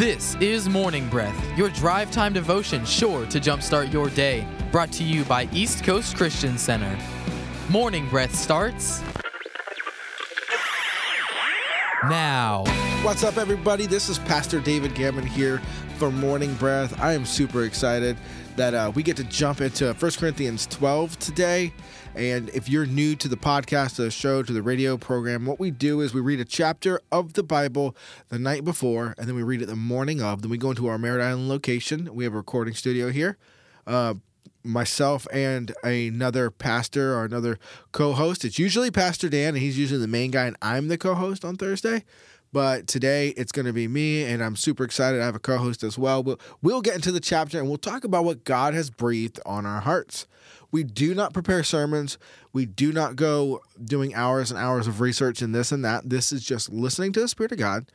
This is Morning Breath, your drive time devotion sure to jumpstart your day. Brought to you by East Coast Christian Center. Morning Breath starts now. What's up, everybody? This is Pastor David Gammon here for Morning Breath. I am super excited that uh, we get to jump into 1 Corinthians 12 today. And if you're new to the podcast, to the show, to the radio program, what we do is we read a chapter of the Bible the night before, and then we read it the morning of. Then we go into our Merritt Island location. We have a recording studio here. Uh, myself and another pastor or another co-host. It's usually Pastor Dan, and he's usually the main guy, and I'm the co-host on Thursday. But today it's going to be me, and I'm super excited. I have a co-host as well. We'll, we'll get into the chapter, and we'll talk about what God has breathed on our hearts. We do not prepare sermons. We do not go doing hours and hours of research and this and that. This is just listening to the Spirit of God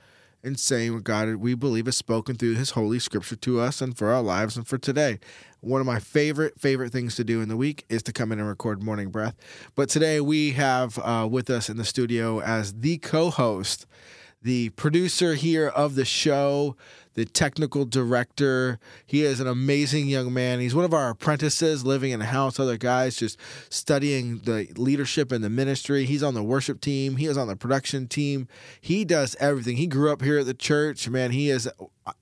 and saying what God we believe has spoken through His Holy Scripture to us and for our lives and for today. One of my favorite favorite things to do in the week is to come in and record Morning Breath. But today we have uh, with us in the studio as the co-host, the producer here of the show, the technical director. He is an amazing young man. He's one of our apprentices living in a house, other guys just studying the leadership and the ministry. He's on the worship team, he is on the production team. He does everything. He grew up here at the church. Man, he is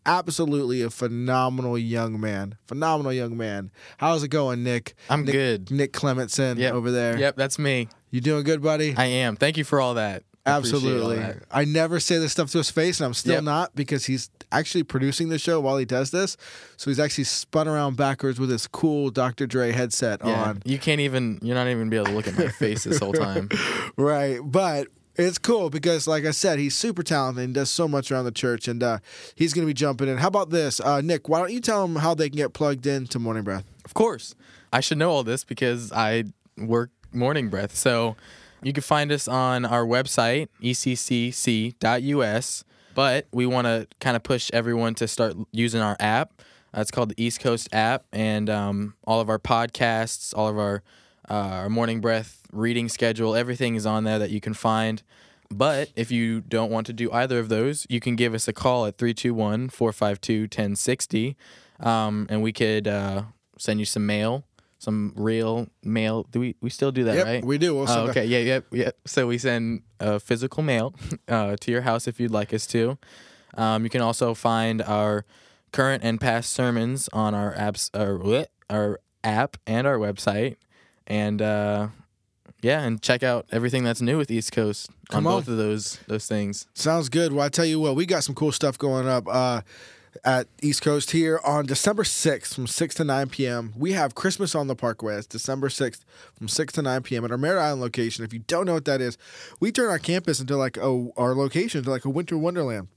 absolutely a phenomenal young man. Phenomenal young man. How's it going, Nick? I'm Nick, good. Nick Clementson Yep. over there. Yep, that's me. You doing good, buddy? I am. Thank you for all that. I appreciate all Absolutely. I never say this stuff to his face, and I'm still Yep. not because he's actually producing the show while he does this. So he's actually spun around backwards with his cool Dr. Dre headset Yeah, on. you can't even. You're not even be able to look at my face this whole time. Right. But it's cool because, like I said, he's super talented and does so much around the church, and uh, he's going to be jumping in. How about this? Uh, Nick, why don't you tell them how they can get plugged in to Morning Breath? Of course, I should know all this because I work Morning Breath. So you can find us on our website eccc.us. But we want to kind of push everyone to start using our app. Uh, it's called the East Coast app, and um, all of our podcasts, all of our uh, our morning breath reading schedule, everything is on there that you can find. But if you don't want to do either of those, you can give us a call at 321 452 1060, um, and we could uh, send you some mail, some real mail. Do we, we still do that, Yep, right? we do. We'll Oh, okay, yeah, yep, yep. So we send uh, physical mail uh, to your house if you'd like us to. Um, you can also find our current and past sermons on our apps, our, bleh, our app and our website, and uh, yeah, and check out everything that's new with East Coast Come on on. both of those those things. Sounds good. Well, I tell you what, we got some cool stuff going up uh, at East Coast here on December 6th from 6 to 9 p.m. We have Christmas on the Parkway. It's December 6th from 6 to 9 p.m. at our Merritt Island location. If you don't know what that is, we turn our campus into like a, our location into like a winter wonderland.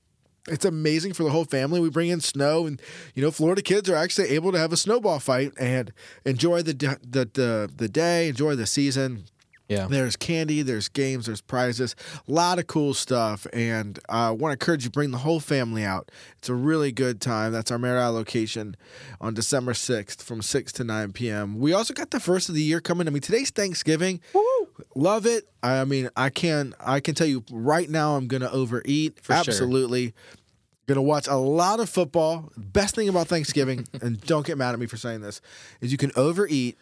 It's amazing for the whole family. We bring in snow, and you know, Florida kids are actually able to have a snowball fight and enjoy the the the, the day, enjoy the season. Yeah, There's candy, there's games, there's prizes, a lot of cool stuff, and uh, I want to encourage you to bring the whole family out. It's a really good time. That's our Merritt location on December 6th from 6 to 9 p.m. We also got the first of the year coming. I mean, today's Thanksgiving. Woo! Love it. I mean, I can I can tell you right now I'm gonna overeat. For sure. Absolutely. Gonna watch a lot of football. Best thing about Thanksgiving, and don't get mad at me for saying this, is you can overeat,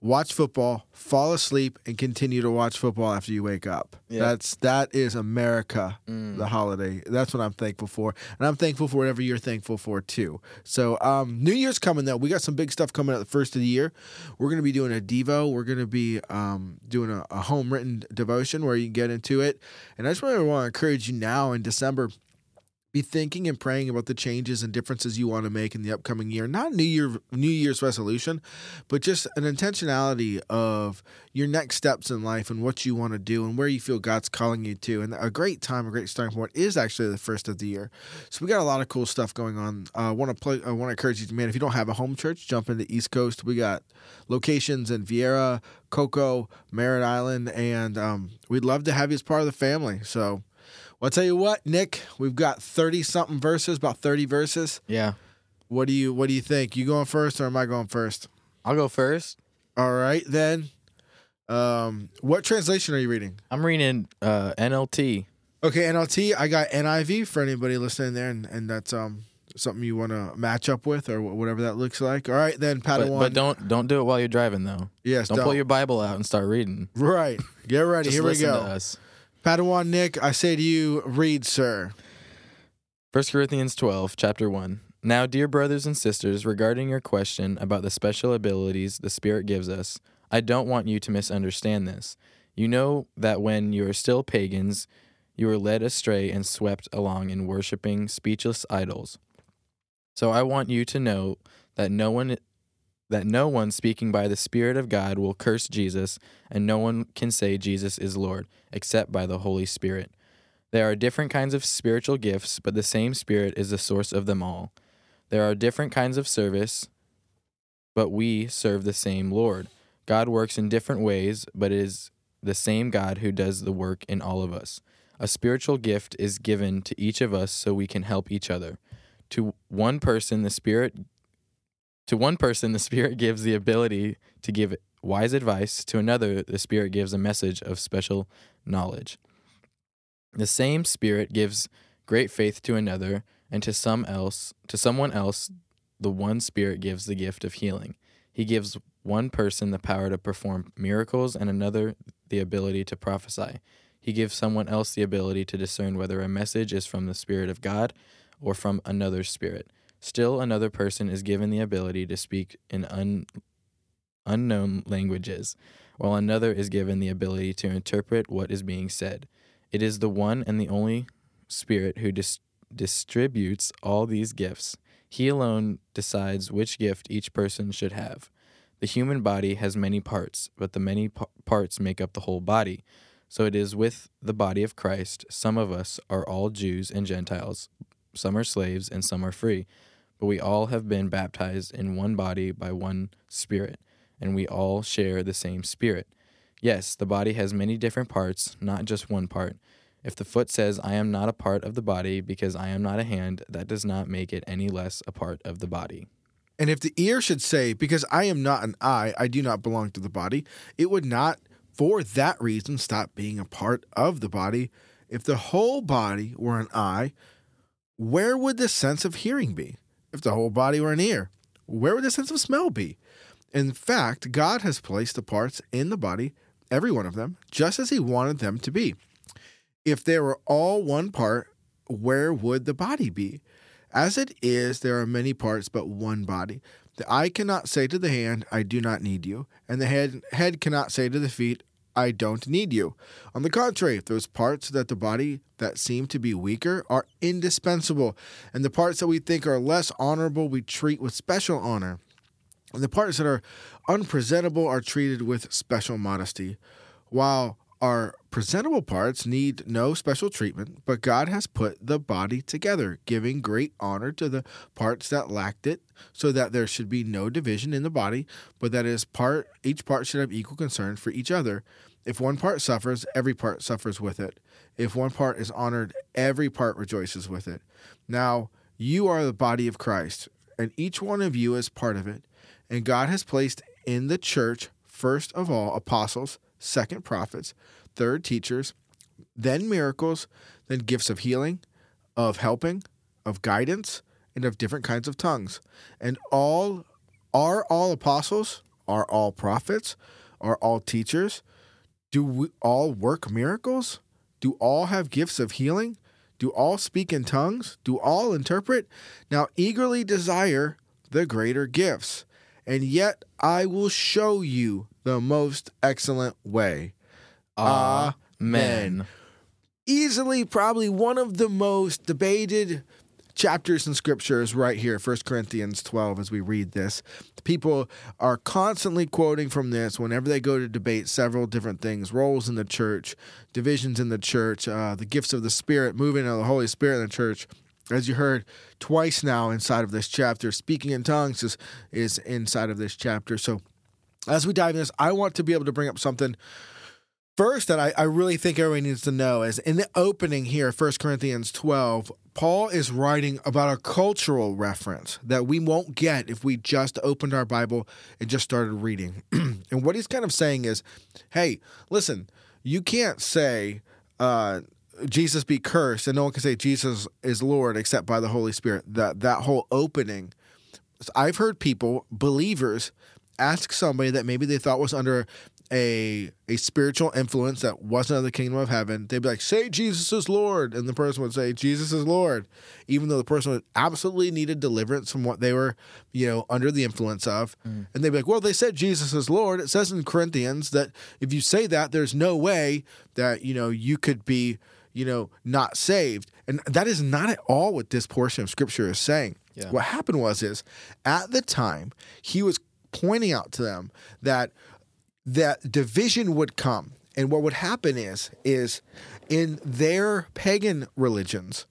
watch football, fall asleep, and continue to watch football after you wake up. Yeah. That's that is America, the holiday. That's what I'm thankful for, and I'm thankful for whatever you're thankful for too. So, um, New Year's coming though. We got some big stuff coming at the first of the year. We're gonna be doing a devo. We're gonna be um, doing a, a home written devotion where you can get into it. And I just really want to encourage you now in December be thinking and praying about the changes and differences you want to make in the upcoming year. Not New Year New Year's resolution, but just an intentionality of your next steps in life and what you want to do and where you feel God's calling you to. And a great time, a great starting point is actually the first of the year. So we got a lot of cool stuff going on. I uh, want to play. I want to encourage you, man. If you don't have a home church, jump into East Coast. We got locations in Viera, Cocoa, Merritt Island, and um, we'd love to have you as part of the family. So. Well, I'll tell you what, Nick, we've got 30 something verses, about 30 verses. yeah. What do you what do you think? You going first or am I going first? I'll go first. All right, then. Um, what translation are you reading? I'm reading uh, NLT. Okay, NLT. I got NIV for anybody listening there, and, and that's um something you want to match up with or whatever that looks like. All right, then But, Padawan. but don't don't do it while you're driving though. yes, Don't, pull your Bible out and start reading. right. Get ready. Here we go. Padawan Nick, I say to you, read, sir. 1 Corinthians 12, chapter 1. Now, dear brothers and sisters, regarding your question about the special abilities the Spirit gives us, I don't want you to misunderstand this. You know that when you are still pagans, you were led astray and swept along in worshiping speechless idols. So I want you to know that no one that no one speaking by the Spirit of God will curse Jesus, and no one can say Jesus is Lord except by the Holy Spirit. There are different kinds of spiritual gifts, but the same Spirit is the source of them all. There are different kinds of service, but we serve the same Lord. God works in different ways, but it is the same God who does the work in all of us. A spiritual gift is given to each of us so we can help each other. To one person, the Spirit to one person the Spirit gives the ability to give wise advice, to another the Spirit gives a message of special knowledge. The same Spirit gives great faith to another, and to some else, to someone else, the one Spirit gives the gift of healing. He gives one person the power to perform miracles and another the ability to prophesy. He gives someone else the ability to discern whether a message is from the Spirit of God or from another spirit. Still, another person is given the ability to speak in un- unknown languages, while another is given the ability to interpret what is being said. It is the one and the only Spirit who dis- distributes all these gifts. He alone decides which gift each person should have. The human body has many parts, but the many p- parts make up the whole body. So it is with the body of Christ. Some of us are all Jews and Gentiles, some are slaves, and some are free. But we all have been baptized in one body by one Spirit, and we all share the same Spirit. Yes, the body has many different parts, not just one part. If the foot says, I am not a part of the body because I am not a hand, that does not make it any less a part of the body. And if the ear should say, Because I am not an eye, I do not belong to the body, it would not, for that reason, stop being a part of the body. If the whole body were an eye, where would the sense of hearing be? If the whole body were an ear, where would the sense of smell be? In fact, God has placed the parts in the body, every one of them, just as He wanted them to be. If they were all one part, where would the body be? As it is, there are many parts, but one body. The eye cannot say to the hand, I do not need you, and the head, head cannot say to the feet, I don't need you. On the contrary, those parts that the body that seem to be weaker are indispensable, and the parts that we think are less honorable we treat with special honor. And the parts that are unpresentable are treated with special modesty. While our presentable parts need no special treatment, but God has put the body together, giving great honor to the parts that lacked it, so that there should be no division in the body, but that is part each part should have equal concern for each other. If one part suffers, every part suffers with it. If one part is honored, every part rejoices with it. Now, you are the body of Christ, and each one of you is part of it. And God has placed in the church, first of all, apostles, second, prophets, third, teachers, then miracles, then gifts of healing, of helping, of guidance, and of different kinds of tongues. And all are all apostles, are all prophets, are all teachers. Do we all work miracles? Do all have gifts of healing? Do all speak in tongues? Do all interpret? Now eagerly desire the greater gifts. And yet I will show you the most excellent way. Amen. Easily, probably one of the most debated chapters in scriptures right here 1 corinthians 12 as we read this people are constantly quoting from this whenever they go to debate several different things roles in the church divisions in the church uh, the gifts of the spirit moving of the holy spirit in the church as you heard twice now inside of this chapter speaking in tongues is, is inside of this chapter so as we dive in this i want to be able to bring up something First, that I, I really think everybody needs to know is in the opening here, 1 Corinthians 12, Paul is writing about a cultural reference that we won't get if we just opened our Bible and just started reading. and what he's kind of saying is hey, listen, you can't say, uh, Jesus be cursed, and no one can say Jesus is Lord except by the Holy Spirit. That that whole opening. I've heard people, believers, ask somebody that maybe they thought was under a a spiritual influence that wasn't of the kingdom of heaven, they'd be like, "Say Jesus is Lord," and the person would say, "Jesus is Lord," even though the person absolutely needed deliverance from what they were, you know, under the influence of. Mm. And they'd be like, "Well, they said Jesus is Lord. It says in Corinthians that if you say that, there's no way that you know you could be, you know, not saved." And that is not at all what this portion of Scripture is saying. Yeah. What happened was is at the time he was pointing out to them that that division would come. And what would happen is, is in their pagan religions,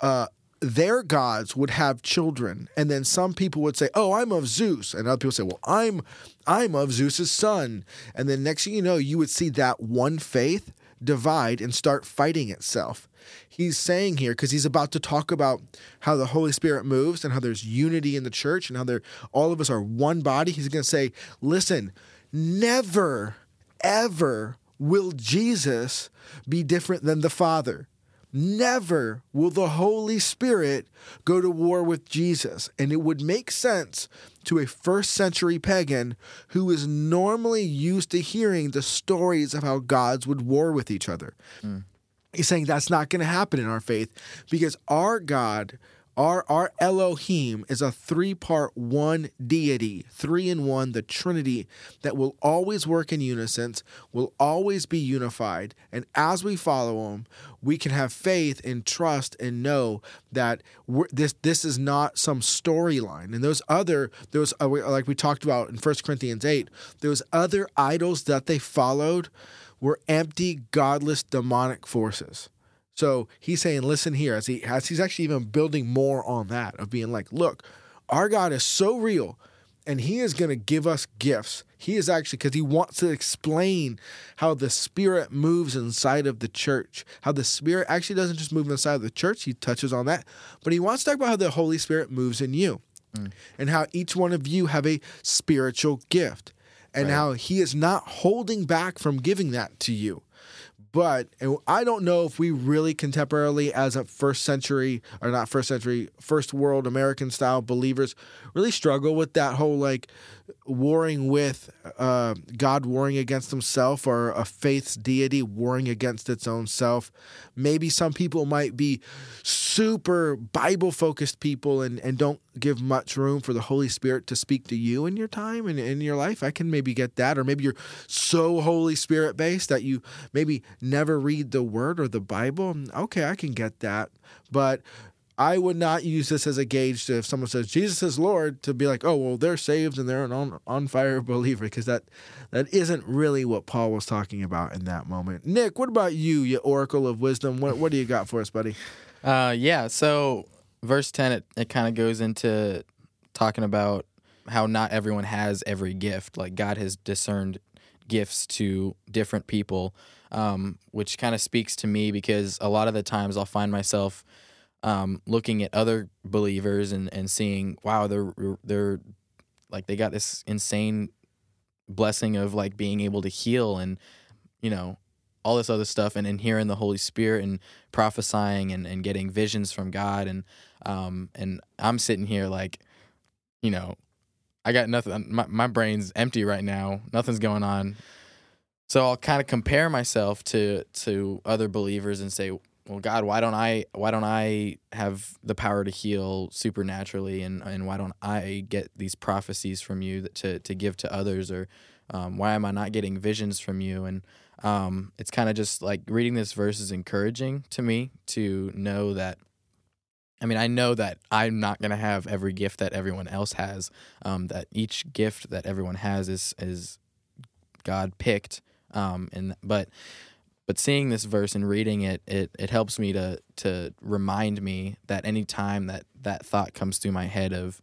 uh, their gods would have children, and then some people would say, "Oh, I'm of Zeus," and other people say, "Well, I'm I'm of Zeus's son." And then next thing you know, you would see that one faith divide and start fighting itself. He's saying here because he's about to talk about how the Holy Spirit moves and how there's unity in the church and how there all of us are one body. He's going to say, "Listen, Never, ever will Jesus be different than the Father. Never will the Holy Spirit go to war with Jesus. And it would make sense to a first century pagan who is normally used to hearing the stories of how gods would war with each other. Mm. He's saying that's not going to happen in our faith because our God our, our Elohim is a three part one deity, three in one, the Trinity that will always work in unison, will always be unified. And as we follow him, we can have faith and trust and know that this this is not some storyline. And those other those uh, like we talked about in 1 Corinthians 8, those other idols that they followed were empty, godless, demonic forces. So he's saying, listen here, as he as he's actually even building more on that of being like, look, our God is so real, and He is going to give us gifts. He is actually because He wants to explain how the Spirit moves inside of the church. How the Spirit actually doesn't just move inside of the church. He touches on that, but He wants to talk about how the Holy Spirit moves in you, mm. and how each one of you have a spiritual gift, and right. how He is not holding back from giving that to you. But I don't know if we really contemporarily, as a first century or not first century, first world American style believers, really struggle with that whole like warring with uh, God warring against himself or a faith's deity warring against its own self. Maybe some people might be super Bible focused people and, and don't give much room for the Holy Spirit to speak to you in your time and in your life. I can maybe get that. Or maybe you're so Holy Spirit based that you maybe never read the Word or the Bible. Okay, I can get that. But I would not use this as a gauge to if someone says Jesus is Lord to be like, oh well, they're saved and they're an on, on fire believer because that that isn't really what Paul was talking about in that moment. Nick, what about you, you oracle of wisdom? What what do you got for us, buddy? Uh, yeah. So verse ten, it, it kind of goes into talking about how not everyone has every gift. Like God has discerned gifts to different people, um, which kind of speaks to me because a lot of the times I'll find myself um, looking at other believers and, and seeing, wow, they're they're like they got this insane blessing of like being able to heal and you know all this other stuff and, and hearing the Holy Spirit and prophesying and, and getting visions from God and um and I'm sitting here like, you know, I got nothing my, my brain's empty right now. Nothing's going on. So I'll kind of compare myself to to other believers and say, well god why don't i why don't i have the power to heal supernaturally and and why don't i get these prophecies from you that to to give to others or um, why am i not getting visions from you and um, it's kind of just like reading this verse is encouraging to me to know that I mean, I know that I'm not gonna have every gift that everyone else has. Um, that each gift that everyone has is is God picked. Um, and but but seeing this verse and reading it, it it helps me to to remind me that any time that that thought comes through my head of,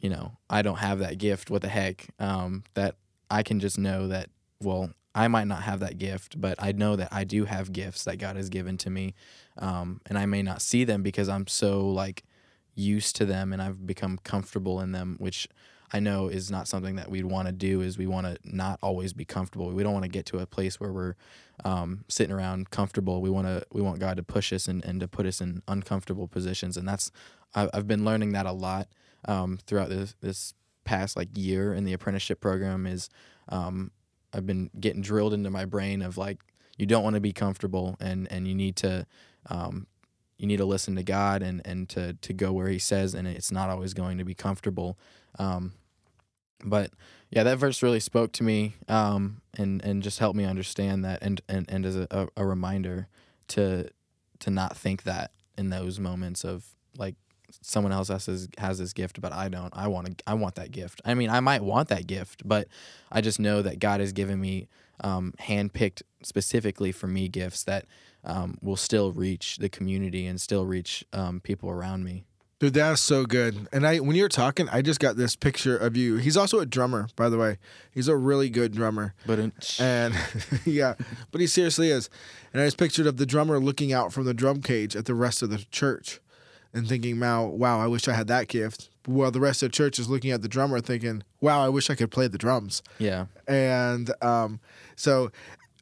you know, I don't have that gift. What the heck? Um, that I can just know that. Well, I might not have that gift, but I know that I do have gifts that God has given to me, um, and I may not see them because I'm so like used to them and I've become comfortable in them, which I know is not something that we'd want to do. Is we want to not always be comfortable. We don't want to get to a place where we're um, sitting around comfortable. We want to we want God to push us and, and to put us in uncomfortable positions. And that's I've, been learning that a lot um, throughout this this past like year in the apprenticeship program. Is um, I've been getting drilled into my brain of like you don't want to be comfortable and and you need to um, you need to listen to God and and to to go where He says, and it's not always going to be comfortable. Um, but yeah, that verse really spoke to me, um, and and just helped me understand that, and and and as a, a, reminder to to not think that in those moments of like someone else has this, has this gift, but I don't. I want to. I want that gift. I mean, I might want that gift, but I just know that God has given me um, handpicked specifically for me gifts that um, will still reach the community and still reach um, people around me. Dude, that's so good. And I, when you were talking, I just got this picture of you. He's also a drummer, by the way. He's a really good drummer. But in, And yeah, but he seriously is. And I just pictured of the drummer looking out from the drum cage at the rest of the church and thinking, wow, wow, I wish I had that gift. While the rest of the church is looking at the drummer thinking, wow, I wish I could play the drums. yeah, And um, so,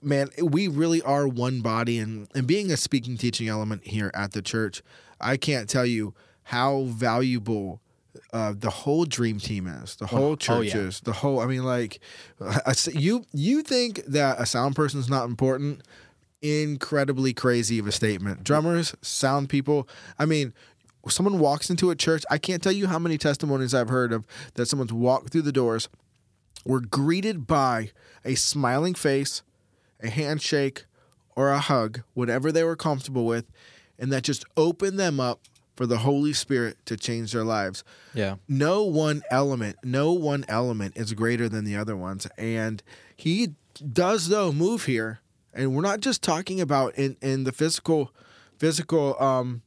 man, we really are one body. And, and being a speaking teaching element here at the church, I can't tell you how valuable uh, the whole dream team is. The whole oh, church yeah. is. The whole. I mean, like, you you think that a sound person is not important? Incredibly crazy of a statement. Drummers, sound people. I mean. Someone walks into a church. I can't tell you how many testimonies I've heard of that someone's walked through the doors, were greeted by a smiling face, a handshake, or a hug, whatever they were comfortable with, and that just opened them up for the Holy Spirit to change their lives. yeah, No one element, no one element is greater than the other ones. And he does though move here. And we're not just talking about in, in the physical physical um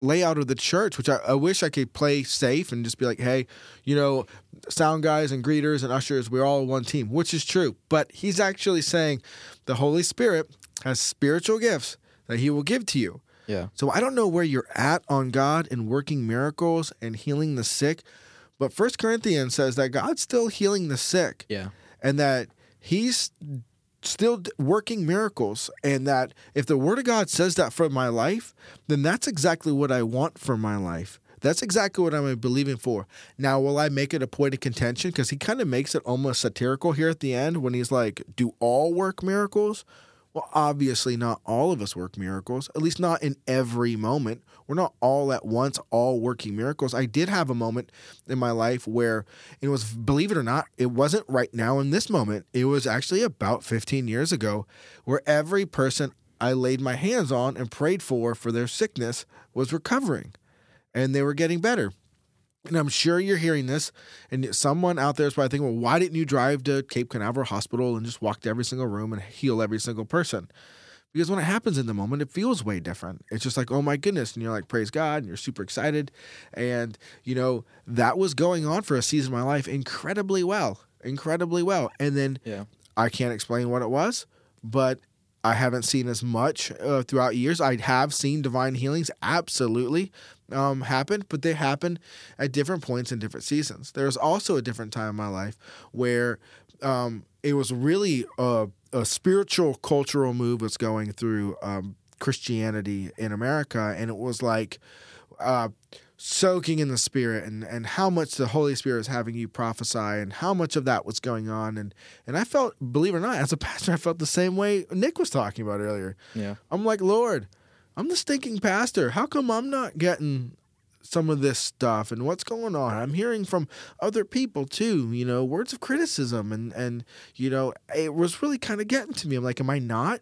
layout of the church, which I, I wish I could play safe and just be like, hey, you know, sound guys and greeters and ushers, we're all one team, which is true. But he's actually saying the Holy Spirit has spiritual gifts that he will give to you. Yeah, So I don't know where you're at on God and working miracles and healing the sick, but First Corinthians says that God's still healing the sick yeah, and that he's still working miracles and that if the word of God says that for my life, then that's exactly what I want for my life. That's exactly what I'm believing for. Now, will I make it a point of contention? Because he kind of makes it almost satirical here at the end when he's like, Do all work miracles? Well, obviously, not all of us work miracles, at least not in every moment. We're not all at once, all working miracles. I did have a moment in my life where it was, believe it or not, it wasn't right now in this moment. It was actually about 15 years ago where every person I laid my hands on and prayed for for their sickness was recovering and they were getting better. And I'm sure you're hearing this, and someone out there is probably thinking, well, why didn't you drive to Cape Canaveral Hospital and just walk to every single room and heal every single person? Because when it happens in the moment, it feels way different. It's just like, oh my goodness. And you're like, praise God, and you're super excited. And, you know, that was going on for a season of my life incredibly well, incredibly well. And then yeah, I can't explain what it was, but I haven't seen as much uh, throughout years. I have seen divine healings absolutely um, happen, but they happen at different points in different seasons. There was also a different time in my life where um, it was really a, a spiritual cultural move that's going through um, Christianity in America, and it was like. Uh, soaking in the spirit and, and how much the Holy Spirit is having you prophesy and how much of that was going on and and I felt believe it or not as a pastor I felt the same way Nick was talking about earlier. yeah, I'm like, Lord, I'm the stinking pastor. How come I'm not getting some of this stuff and what's going on? I'm hearing from other people too, you know, words of criticism and and you know, it was really kind of getting to me. I'm like, am I not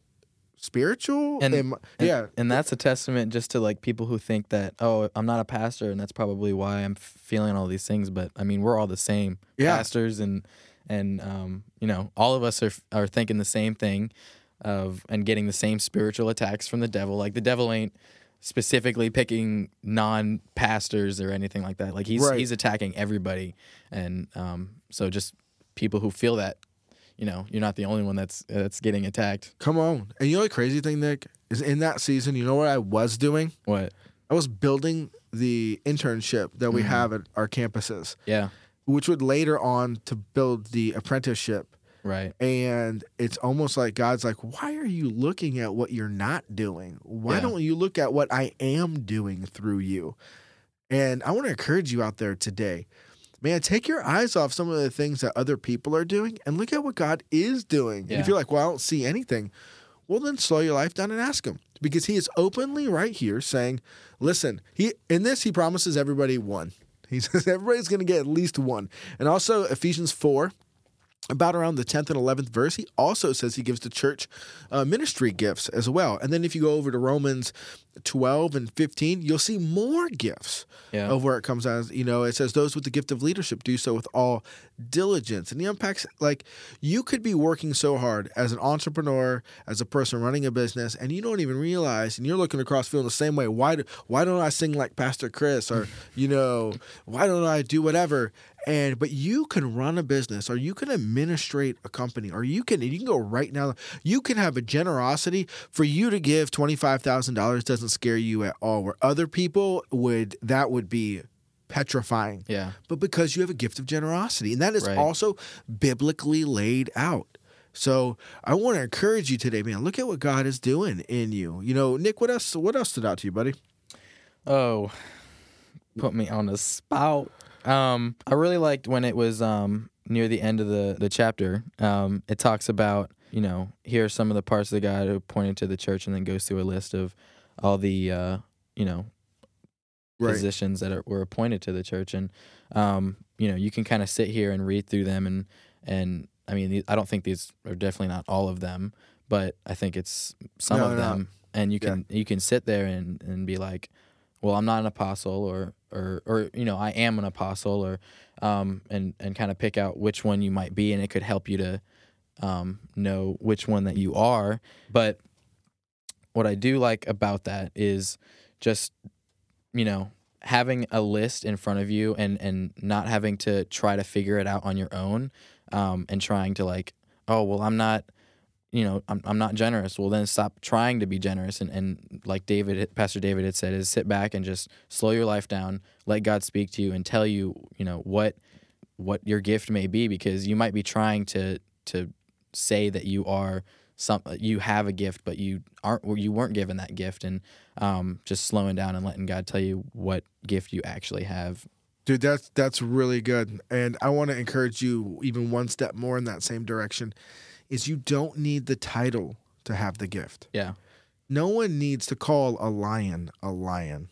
spiritual? And- And- yeah. and that's a testament just to like people who think that oh I'm not a pastor and that's probably why I'm feeling all these things. But I mean we're all the same Yeah. pastors and and um, you know all of us are are thinking the same thing of and getting the same spiritual attacks from the devil. Like the devil ain't specifically picking non pastors or anything like that. Like he's Right. he's attacking everybody, and um, so just people who feel that. You know, you're not the only one that's that's getting attacked. Come on. And you know the crazy thing, Nick, is in that season, you know what I was doing? What? I was building the internship that we mm-hmm. have at our campuses. Yeah. which would later on to build the apprenticeship. Right. And it's almost like God's like, why are you looking at what you're not doing? Why Yeah. don't you look at what I am doing through you? And I want to encourage you out there today. Man, take your eyes off some of the things that other people are doing and look at what God is doing. And if you're like, well, I don't see anything, well, then slow your life down and ask Him because He is openly right here saying, listen, He in this He promises everybody one. He says everybody's going to get at least one. And also Ephesians four, about around the 10th and 11th verse, he also says he gives the church uh, ministry gifts as well. And then if you go over to Romans 12 and 15, you'll see more gifts Yeah. of where it comes as, you know, it says those with the gift of leadership do so with all diligence. And he unpacks like you could be working so hard as an entrepreneur, as a person running a business, and you don't even realize, and you're looking across feeling the same way. Why, do, why don't I sing like Pastor Chris? Or, you know, why don't I do whatever? and but you can run a business or you can administrate a company or you can you can go right now you can have a generosity for you to give $25,000 doesn't scare you at all where other people would that would be petrifying Yeah. but because you have a gift of generosity and that is Right. also biblically laid out so I want to encourage you today, man. Look at what God is doing in you. You know, Nick, what else? What else stood out to you, buddy? Oh, put me on the spout. Um, I really liked when it was um near the end of the the chapter. Um, it talks about you know here are some of the parts of the God who pointed to the church, and then goes through a list of all the uh you know positions that are, were appointed to the church, and um you know you can kind of sit here and read through them, and and I mean I don't think these are definitely not all of them, but I think it's some No, of no. them, and you Yeah. can you can sit there and and be like well i'm not an apostle or or or you know i am an apostle or um and and kind of pick out which one you might be. And it could help you to um know which one that you are. But what i do like about that is just you know having a list in front of you and and not having to try to figure it out on your own um and trying to like oh well i'm not you know I'm, I'm not generous. Well then stop trying to be generous and, and like david pastor david had said is sit back and just slow your life down let god speak to you and tell you you know what what your gift may be because you might be trying to to say that you are some you have a gift but you aren't or you weren't given that gift and um, just slowing down and letting god tell you what gift you actually have Dude, that's that's really good. And I want to encourage you even one step more in that same direction is you don't need the title to have the gift. yeah No one needs to call a lion a lion.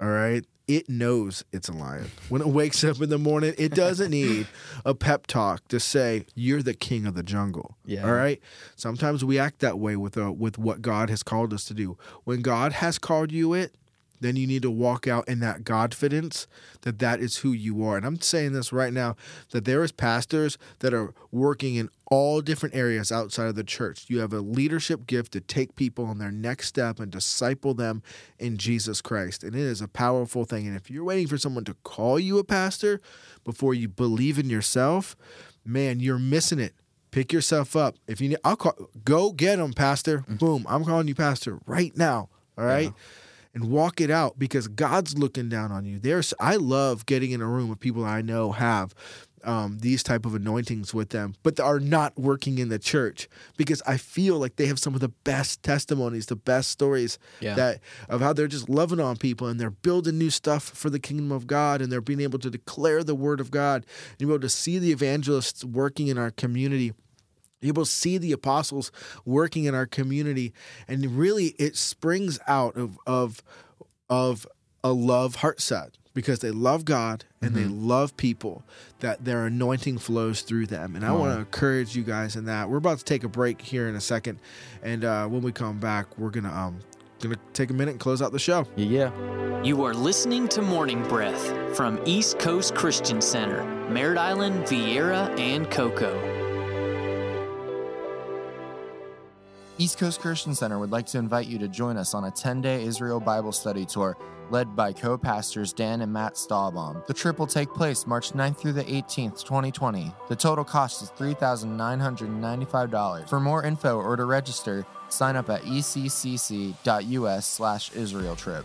All right? It knows it's a lion. When it wakes up in the morning, it doesn't need a pep talk to say you're the king of the jungle. Yeah. All right? Sometimes we act that way with uh, with what God has called us to do. When God has called you it, then you need to walk out in that confidence that that is who you are. And I'm saying this right now that there is pastors that are working in all different areas outside of the church. You have a leadership gift to take people on their next step and disciple them in Jesus Christ. And it is a powerful thing. And if you're waiting for someone to call you a pastor before you believe in yourself, man, you're missing it. Pick yourself up. If you need, I'll call. Go get them, pastor. Mm. Boom! I'm calling you pastor right now. All right and walk it out because God's looking down on you. There's I love getting in a room with people I know have um, these type of anointings with them, but are not working in the church because I feel like they have some of the best testimonies, the best stories Yeah. that of how they're just loving on people and they're building new stuff for the kingdom of God and they're being able to declare the word of God and be able to see the evangelists working in our community you're able to see the apostles working in our community and really it springs out of of of a love heart set because they love god and they love people that their anointing flows through them. And i want to encourage you guys in that. We're about to take a break here in a second and uh, when we come back we're gonna um gonna take a minute and close out the show. Yeah. You are listening to Morning Breath from East Coast Christian Center, Merritt Island, Viera, and Cocoa. East Coast Christian Center would like to invite you to join us on a 10 day Israel Bible study tour led by co pastors Dan and Matt Stahlbaum. The trip will take place March 9th through the 18th, 2020. The total cost is $3,995. For more info or to register, sign up at eccc.us slash Israel trip.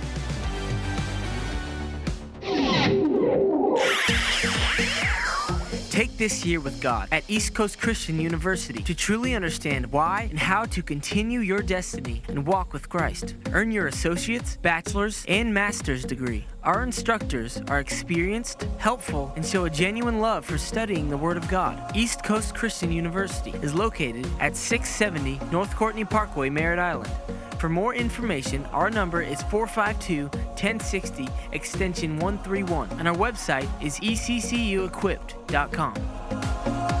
Take this year with God at East Coast Christian University to truly understand why and how to continue your destiny and walk with Christ. Earn your associate's, bachelor's, and master's degree. Our instructors are experienced, helpful, and show a genuine love for studying the Word of God. East Coast Christian University is located at 670 North Courtenay Parkway, Merritt Island. For more information, our number is 452 1060 extension 131, and our website is eccuequipped.com.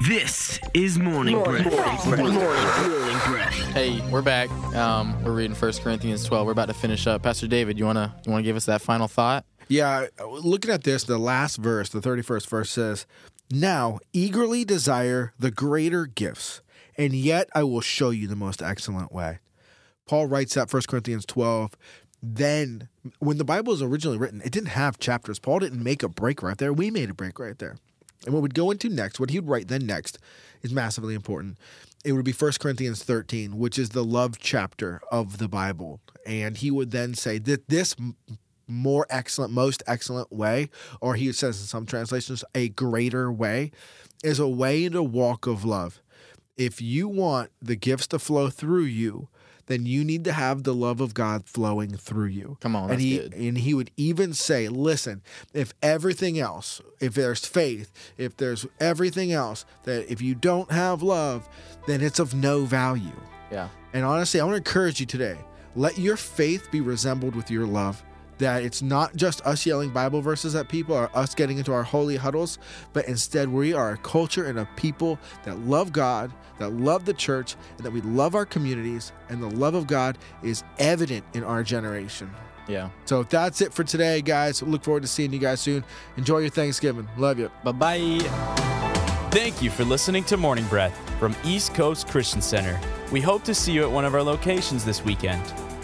This is Morning Breath. Morning Breath. Hey, we're back. Um, we're reading 1 Corinthians 12. We're about to finish up. Pastor David, you wanna you wanna give us that final thought? Yeah, looking at this, the last verse, the 31st verse says, Now eagerly desire the greater gifts, and yet I will show you the most excellent way. Paul writes that 1 Corinthians 12. Then, when the Bible was originally written, it didn't have chapters. Paul didn't make a break right there. We made a break right there. And what we'd go into next, what he would write then next, is massively important. It would be 1 Corinthians 13, which is the love chapter of the Bible. And he would then say that this more excellent, most excellent way, or he says in some translations, a greater way, is a way and a walk of love. If you want the gifts to flow through you, then you need to have the love of God flowing through you. Come on, and he good. and he would even say, "Listen, if everything else, if there's faith, if there's everything else, that if you don't have love, then it's of no value." Yeah. And honestly, I want to encourage you today. Let your faith be resembled with your love. That it's not just us yelling Bible verses at people or us getting into our holy huddles, but instead we are a culture and a people that love God, that love the church, and that we love our communities, and the love of God is evident in our generation. Yeah. So that's it for today, guys. Look forward to seeing you guys soon. Enjoy your Thanksgiving. Love you. Bye bye. Thank you for listening to Morning Breath from East Coast Christian Center. We hope to see you at one of our locations this weekend.